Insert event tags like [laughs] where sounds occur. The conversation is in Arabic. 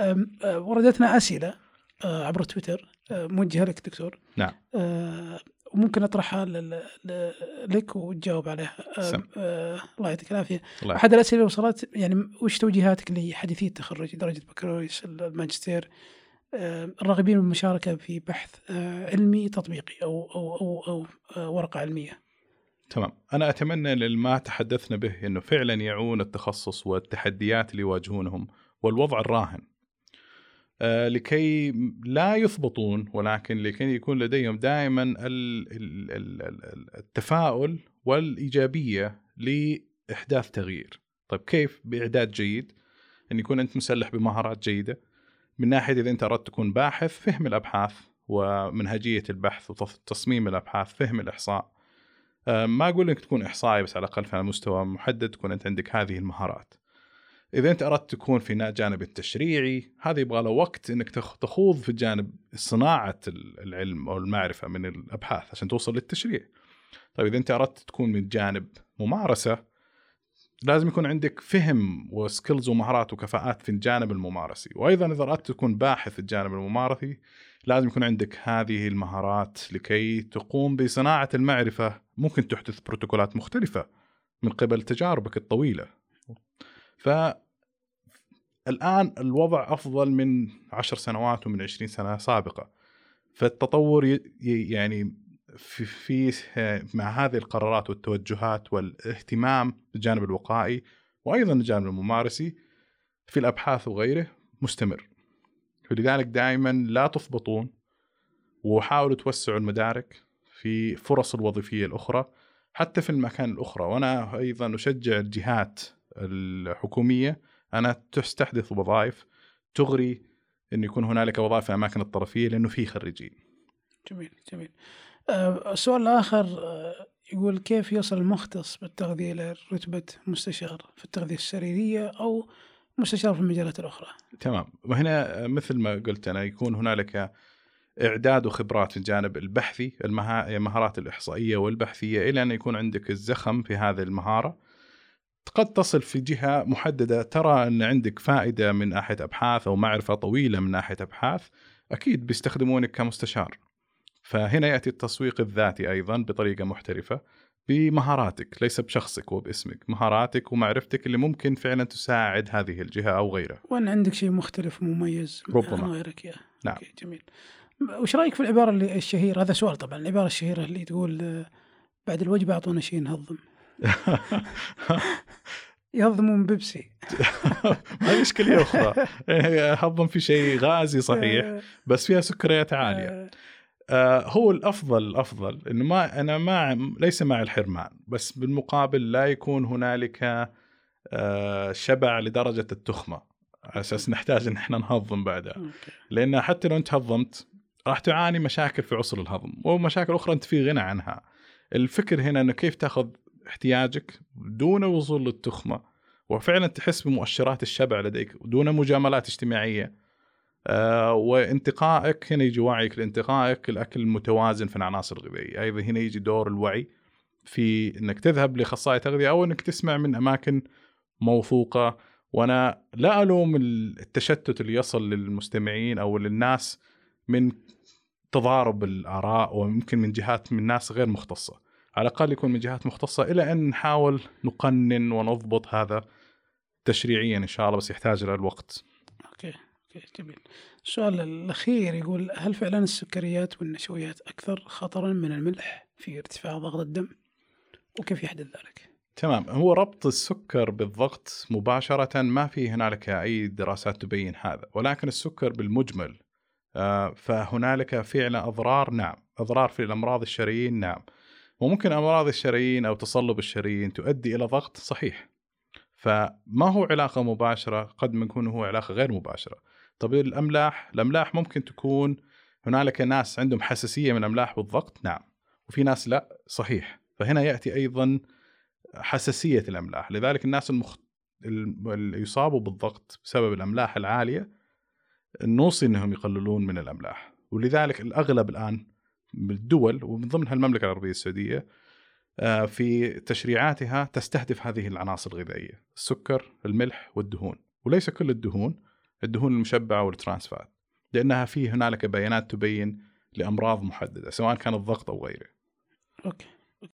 أه، وردتنا أسئلة أه، عبر تويتر أه، موجهة لك دكتور. نعم. وممكن أطرحها لك وتجاوب عليها. سم. الله يعطيك العافية. أحد الأسئلة اللي وصلت يعني وش توجيهاتك لحديثي التخرج درجة بكالوريوس الماجستير؟ الراغبين بالمشاركه في بحث علمي تطبيقي أو أو أو, أو ورقة علمية. تمام. أنا أتمنى ان ما تحدثنا به إنه فعلا يعون التخصص والتحديات اللي يواجهونهم والوضع الراهن. لكي لا يثبطون ولكن لكي يكون لديهم دائما ال- ال- ال- ال- التفاؤل والإيجابية لإحداث تغيير. طيب كيف؟ بإعداد جيد أن يكون أنت مسلح بمهارات جيدة. من ناحية إذا أنت أردت تكون باحث فهم الأبحاث ومنهجية البحث وتصميم الأبحاث فهم الإحصاء. آه، ما أقول انك تكون إحصائي بس على الأقل على مستوى محدد تكون أنت عندك هذه المهارات. إذا أنت أردت تكون في جانب التشريعي هذا يبغى له وقت إنك تخ- تخوض في جانب صناعة ال- العلم أو المعرفة من الأبحاث عشان توصل للتشريع. طيب إذا أنت أردت تكون من جانب ممارسة لازم يكون عندك فهم وسكيلز ومهارات وكفاءات في الجانب الممارسي، وأيضا إذا أردت تكون باحث في الجانب الممارسي لازم يكون عندك هذه المهارات لكي تقوم بصناعة المعرفة ممكن تحدث بروتوكولات مختلفة من قبل تجاربك الطويلة. ف الآن الوضع أفضل من عشر سنوات ومن عشرين سنة سابقة. فالتطور يعني في, في مع هذه القرارات والتوجهات والاهتمام بالجانب الوقائي وأيضا الجانب الممارسي في الأبحاث وغيره مستمر. فلذلك دائما لا تثبطون وحاولوا توسعوا المدارك في فرص الوظيفية الأخرى حتى في المكان الأخرى وأنا أيضا أشجع الجهات الحكومية انها تستحدث وظائف تغري إن يكون هنالك وظائف في الاماكن الطرفية لأنه في خريجين. جميل جميل. السؤال الآخر آه، يقول كيف يصل المختص بالتغذية إلى رتبة مستشار في التغذية السريرية أو مستشار في المجالات الأخرى؟ تمام. وهنا مثل ما قلت أنا يكون هنالك إعداد وخبرات في الجانب البحثي المها- المهارات الإحصائية والبحثية إلى أن يكون عندك الزخم في هذه المهارة. قد تصل في جهة محددة. ترى أن عندك فائدة من ناحيه أبحاث أو معرفة طويلة من ناحيه أبحاث أكيد بيستخدمونك كمستشار. فهنا يأتي التسويق الذاتي أيضا بطريقة محترفة بمهاراتك ليس بشخصك وباسمك مهاراتك ومعرفتك اللي ممكن فعلا تساعد هذه الجهة أو غيرها. وأن عندك شيء مختلف ومميز ربما. عن غيرك. يا نعم. أوكي جميل. وش رأيك في العبارة اللي الشهيرة هذا سؤال طبعا العبارة الشهيرة اللي تقول بعد الوجبة أعطونا شيء نهضم. [laughs] يهضمون بيبسي. [laughs] هذه إشكالية أخرى. هضم في شيء غازي صحيح آه، بس فيها سكريات عالية. آه، آه هو الأفضل الأفضل إنه ما أنا ما ليس مع الحرمان بس بالمقابل لا يكون هنالك شبع لدرجة التخمة. على أساس نحتاج إن إحنا نهضم بعدها. لأن حتى لو أنت هضمت راح تعاني مشاكل في عسر الهضم ومشاكل أخرى أنت في غنى عنها. الفكر هنا إنه كيف تأخذ احتياجك دون وصول للتخمة وفعلا تحس بمؤشرات الشبع لديك دون مجاملات اجتماعية. آه وانتقائك هنا يجي وعيك لانتقائك الأكل المتوازن في العناصر الغذائية. أيضا هنا يجي دور الوعي في إنك تذهب لاخصائي تغذية أو إنك تسمع من أماكن موثوقة. وأنا لا ألوم التشتت اللي يصل للمستمعين أو للناس من تضارب الآراء ويمكن من جهات من ناس غير مختصة. على الأقل يكون من جهات مختصة إلى أن نحاول نقنن ونضبط هذا تشريعيا إن شاء الله بس يحتاج إلى الوقت okay okay جميل. السؤال الأخير يقول هل فعلا السكريات والنشويات أكثر خطرا من الملح في ارتفاع ضغط الدم؟ وكيف يحدث ذلك؟ تمام هو ربط السكر بالضغط مباشرة ما في هنالك أي دراسات تبين هذا ولكن السكر بالمجمل آه، فهنالك فعلا أضرار نعم أضرار في الأمراض الشرايين نعم وممكن أمراض الشرايين أو تصلب الشرايين تؤدي إلى ضغط صحيح. فما هو علاقة مباشرة قد ما يكون هو علاقة غير مباشرة. طب الأملاح الأملاح ممكن تكون هنالك ناس عندهم حساسية من الأملاح والضغط نعم. وفي ناس لا صحيح. فهنا يأتي أيضا حساسية الأملاح. لذلك الناس المخ... اللي يصابوا بالضغط بسبب الأملاح العالية نوصي إنهم يقللون من الأملاح. ولذلك الأغلب الآن بالدول ومن ضمنها المملكه العربية السعودية آه، في تشريعاتها تستهدف هذه العناصر الغذائية السكر الملح والدهون وليس كل الدهون الدهون المشبعة والترانس فات لأنها في هنالك بيانات تبين لأمراض محددة سواء كان الضغط أو غيره. أوكي.